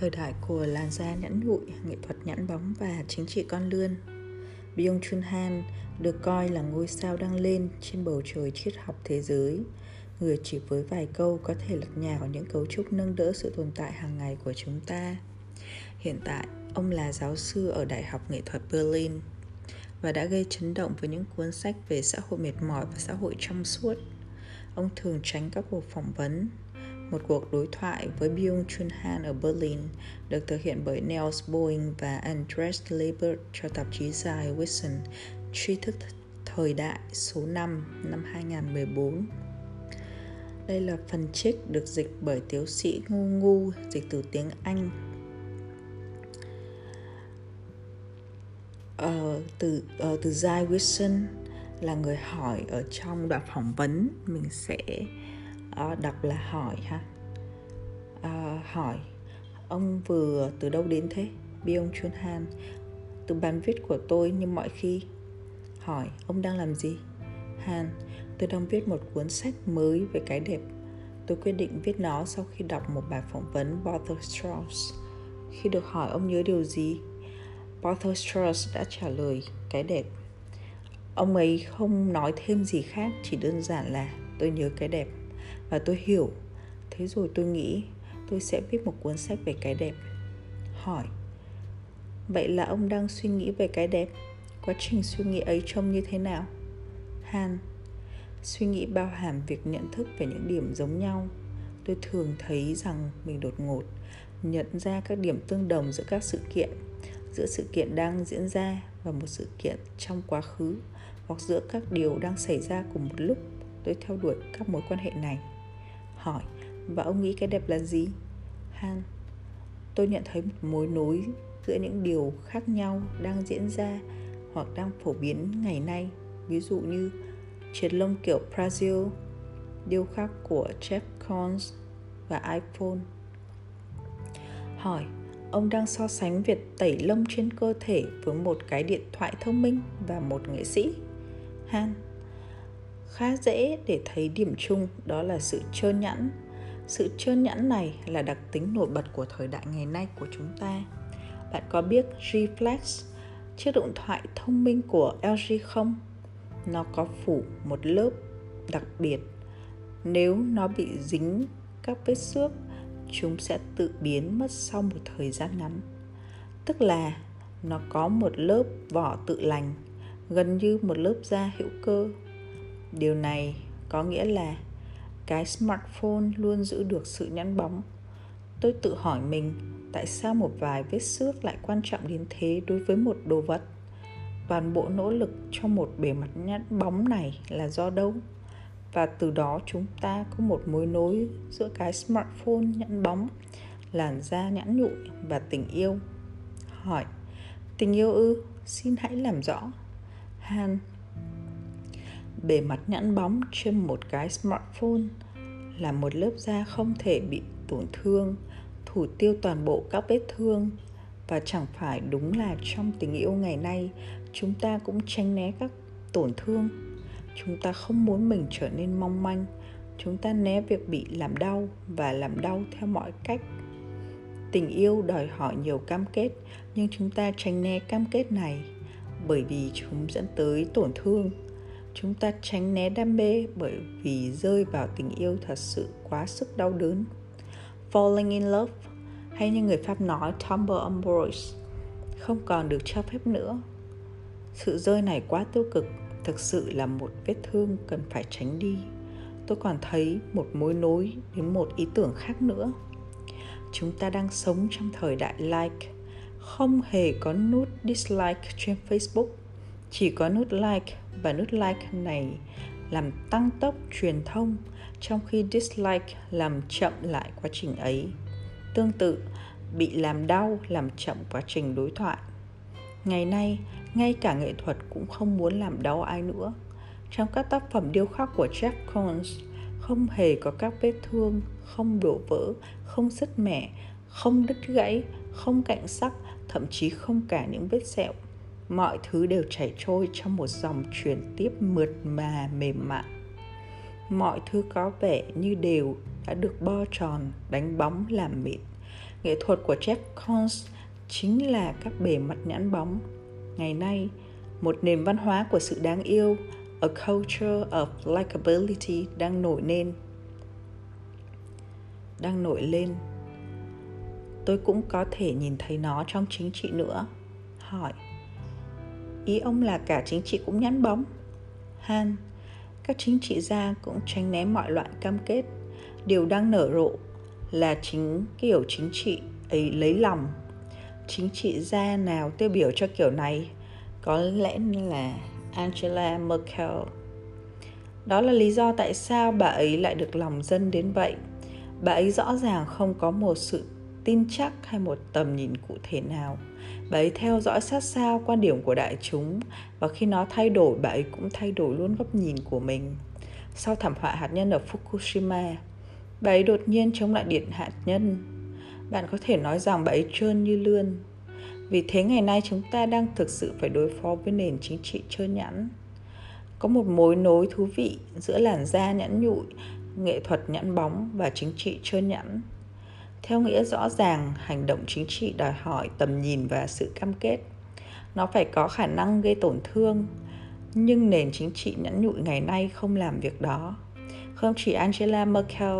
thời đại của làn da nhẵn nhụi, nghệ thuật nhẵn bóng và chính trị con lươn. Byung Chun Han được coi là ngôi sao đang lên trên bầu trời triết học thế giới, người chỉ với vài câu có thể lật nhào những cấu trúc nâng đỡ sự tồn tại hàng ngày của chúng ta. Hiện tại, ông là giáo sư ở Đại học Nghệ thuật Berlin và đã gây chấn động với những cuốn sách về xã hội mệt mỏi và xã hội trong suốt. Ông thường tránh các cuộc phỏng vấn, một cuộc đối thoại với Byung Chun Han ở Berlin được thực hiện bởi Niels Boeing và Andres Liebert cho tạp chí dài Wilson tri thức thời đại số 5 năm 2014. Đây là phần trích được dịch bởi Tiếu sĩ Ngu Ngu, dịch từ tiếng Anh. Ờ, từ ờ, từ Jai Wilson là người hỏi ở trong đoạn phỏng vấn mình sẽ à, đọc là hỏi ha. À, hỏi ông vừa từ đâu đến thế? Byung Chun Han. Từ bàn viết của tôi như mọi khi. Hỏi ông đang làm gì? Han tôi đang viết một cuốn sách mới về cái đẹp. Tôi quyết định viết nó sau khi đọc một bài phỏng vấn Walter Strauss. Khi được hỏi ông nhớ điều gì Walter Strauss đã trả lời cái đẹp. Ông ấy không nói thêm gì khác chỉ đơn giản là tôi nhớ cái đẹp và tôi hiểu. Thế rồi tôi nghĩ tôi sẽ viết một cuốn sách về cái đẹp. Hỏi, vậy là ông đang suy nghĩ về cái đẹp? Quá trình suy nghĩ ấy trông như thế nào? Han suy nghĩ bao hàm việc nhận thức về những điểm giống nhau. Tôi thường thấy rằng mình đột ngột nhận ra các điểm tương đồng giữa các sự kiện, giữa sự kiện đang diễn ra và một sự kiện trong quá khứ, hoặc giữa các điều đang xảy ra cùng một lúc. Tôi theo đuổi các mối quan hệ này hỏi và ông nghĩ cái đẹp là gì han tôi nhận thấy một mối nối giữa những điều khác nhau đang diễn ra hoặc đang phổ biến ngày nay ví dụ như triệt lông kiểu Brazil, điêu khắc của Jeff Koons và iPhone. Hỏi, ông đang so sánh việc tẩy lông trên cơ thể với một cái điện thoại thông minh và một nghệ sĩ? Han, khá dễ để thấy điểm chung, đó là sự trơn nhẵn. Sự trơn nhẵn này là đặc tính nổi bật của thời đại ngày nay của chúng ta. Bạn có biết reflex chiếc điện thoại thông minh của LG không? Nó có phủ một lớp đặc biệt. Nếu nó bị dính các vết xước, chúng sẽ tự biến mất sau một thời gian ngắn. Tức là nó có một lớp vỏ tự lành, gần như một lớp da hữu cơ điều này có nghĩa là cái smartphone luôn giữ được sự nhẵn bóng. Tôi tự hỏi mình, tại sao một vài vết xước lại quan trọng đến thế đối với một đồ vật? Toàn bộ nỗ lực cho một bề mặt nhẵn bóng này là do đâu? Và từ đó chúng ta có một mối nối giữa cái smartphone nhẵn bóng, làn da nhãn nhụi và tình yêu. Hỏi, tình yêu ư? Xin hãy làm rõ. Han bề mặt nhẵn bóng trên một cái smartphone là một lớp da không thể bị tổn thương, thủ tiêu toàn bộ các vết thương. Và chẳng phải đúng là trong tình yêu ngày nay, chúng ta cũng tránh né các tổn thương. Chúng ta không muốn mình trở nên mong manh. Chúng ta né việc bị làm đau và làm đau theo mọi cách. Tình yêu đòi hỏi nhiều cam kết, nhưng chúng ta tránh né cam kết này bởi vì chúng dẫn tới tổn thương chúng ta tránh né đam mê bởi vì rơi vào tình yêu thật sự quá sức đau đớn. Falling in love, hay như người pháp nói, tumble amoureux không còn được cho phép nữa. Sự rơi này quá tiêu cực, thực sự là một vết thương cần phải tránh đi. Tôi còn thấy một mối nối đến một ý tưởng khác nữa. Chúng ta đang sống trong thời đại like. Không hề có nút dislike trên facebook, chỉ có nút like và nút like này làm tăng tốc truyền thông, trong khi dislike làm chậm lại quá trình ấy. Tương tự, bị làm đau làm chậm quá trình đối thoại. Ngày nay, ngay cả nghệ thuật cũng không muốn làm đau ai nữa. Trong các tác phẩm điêu khắc của Jeff Koons, không hề có các vết thương, không đổ vỡ, không sứt mẻ, không đứt gãy, không cạnh sắc, thậm chí không cả những vết sẹo mọi thứ đều chảy trôi trong một dòng truyền tiếp mượt mà mềm mại mọi thứ có vẻ như đều đã được bo tròn đánh bóng làm mịn nghệ thuật của Jeff Koons chính là các bề mặt nhẵn bóng. Ngày nay, một nền văn hóa của sự đáng yêu, a culture of likability đang nổi lên. Đang nổi lên. Tôi cũng có thể nhìn thấy nó trong chính trị nữa. Hỏi, ý ông là cả chính trị cũng nhắn bóng? Han, các chính trị gia cũng tránh né mọi loại cam kết. Điều đang nở rộ là chính kiểu chính trị ấy lấy lòng chính trị gia nào tiêu biểu cho kiểu này có lẽ là Angela Merkel. Đó là lý do tại sao bà ấy lại được lòng dân đến vậy. Bà ấy rõ ràng không có một sự tin chắc hay một tầm nhìn cụ thể nào. Bà ấy theo dõi sát sao quan điểm của đại chúng và khi nó thay đổi, bà ấy cũng thay đổi luôn góc nhìn của mình. Sau thảm họa hạt nhân ở Fukushima, bà ấy đột nhiên chống lại điện hạt nhân bạn có thể nói rằng bà ấy trơn như lươn vì thế ngày nay chúng ta đang thực sự phải đối phó với nền chính trị trơn nhẵn có một mối nối thú vị giữa làn da nhẵn nhụi nghệ thuật nhẵn bóng và chính trị trơn nhẵn theo nghĩa rõ ràng, hành động chính trị đòi hỏi tầm nhìn và sự cam kết. Nó phải có khả năng gây tổn thương, nhưng nền chính trị nhẫn nhụi ngày nay không làm việc đó. Không chỉ angela merkel,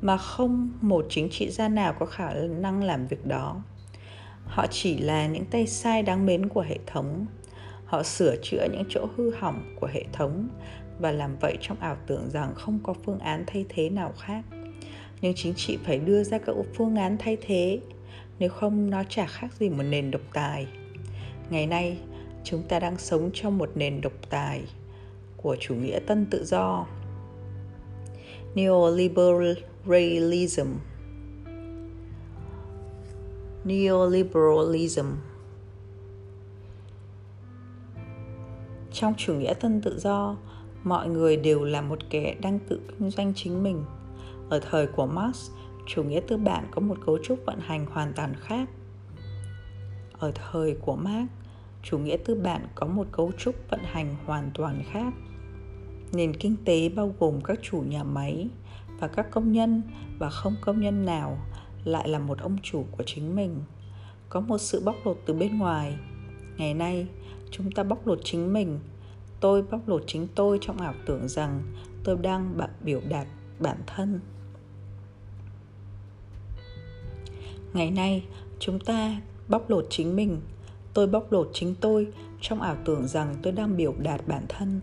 mà không một chính trị gia nào có khả năng làm việc đó. Họ chỉ là những tay sai đáng mến của hệ thống. Họ sửa chữa những chỗ hư hỏng của hệ thống và làm vậy trong ảo tưởng rằng không có phương án thay thế nào khác nhưng chính trị phải đưa ra các phương án thay thế. Nếu không, nó chả khác gì một nền độc tài. Ngày nay, chúng ta đang sống trong một nền độc tài của chủ nghĩa tân tự do. Neoliberalism. Neoliberalism. Trong chủ nghĩa tân tự do, mọi người đều là một kẻ đang tự kinh doanh chính mình ở thời của marx, chủ nghĩa tư bản có một cấu trúc vận hành hoàn toàn khác. Ở thời của marx, chủ nghĩa tư bản có một cấu trúc vận hành hoàn toàn khác. Nền kinh tế bao gồm các chủ nhà máy và các công nhân, và không công nhân nào lại là một ông chủ của chính mình. Có một sự bóc lột từ bên ngoài. Ngày nay, chúng ta bóc lột chính mình. Tôi bóc lột chính tôi trong ảo tưởng rằng tôi đang biểu đạt bản thân. Ngày nay, chúng ta bóc lột chính mình. Tôi bóc lột chính tôi, trong ảo tưởng rằng tôi đang biểu đạt bản thân.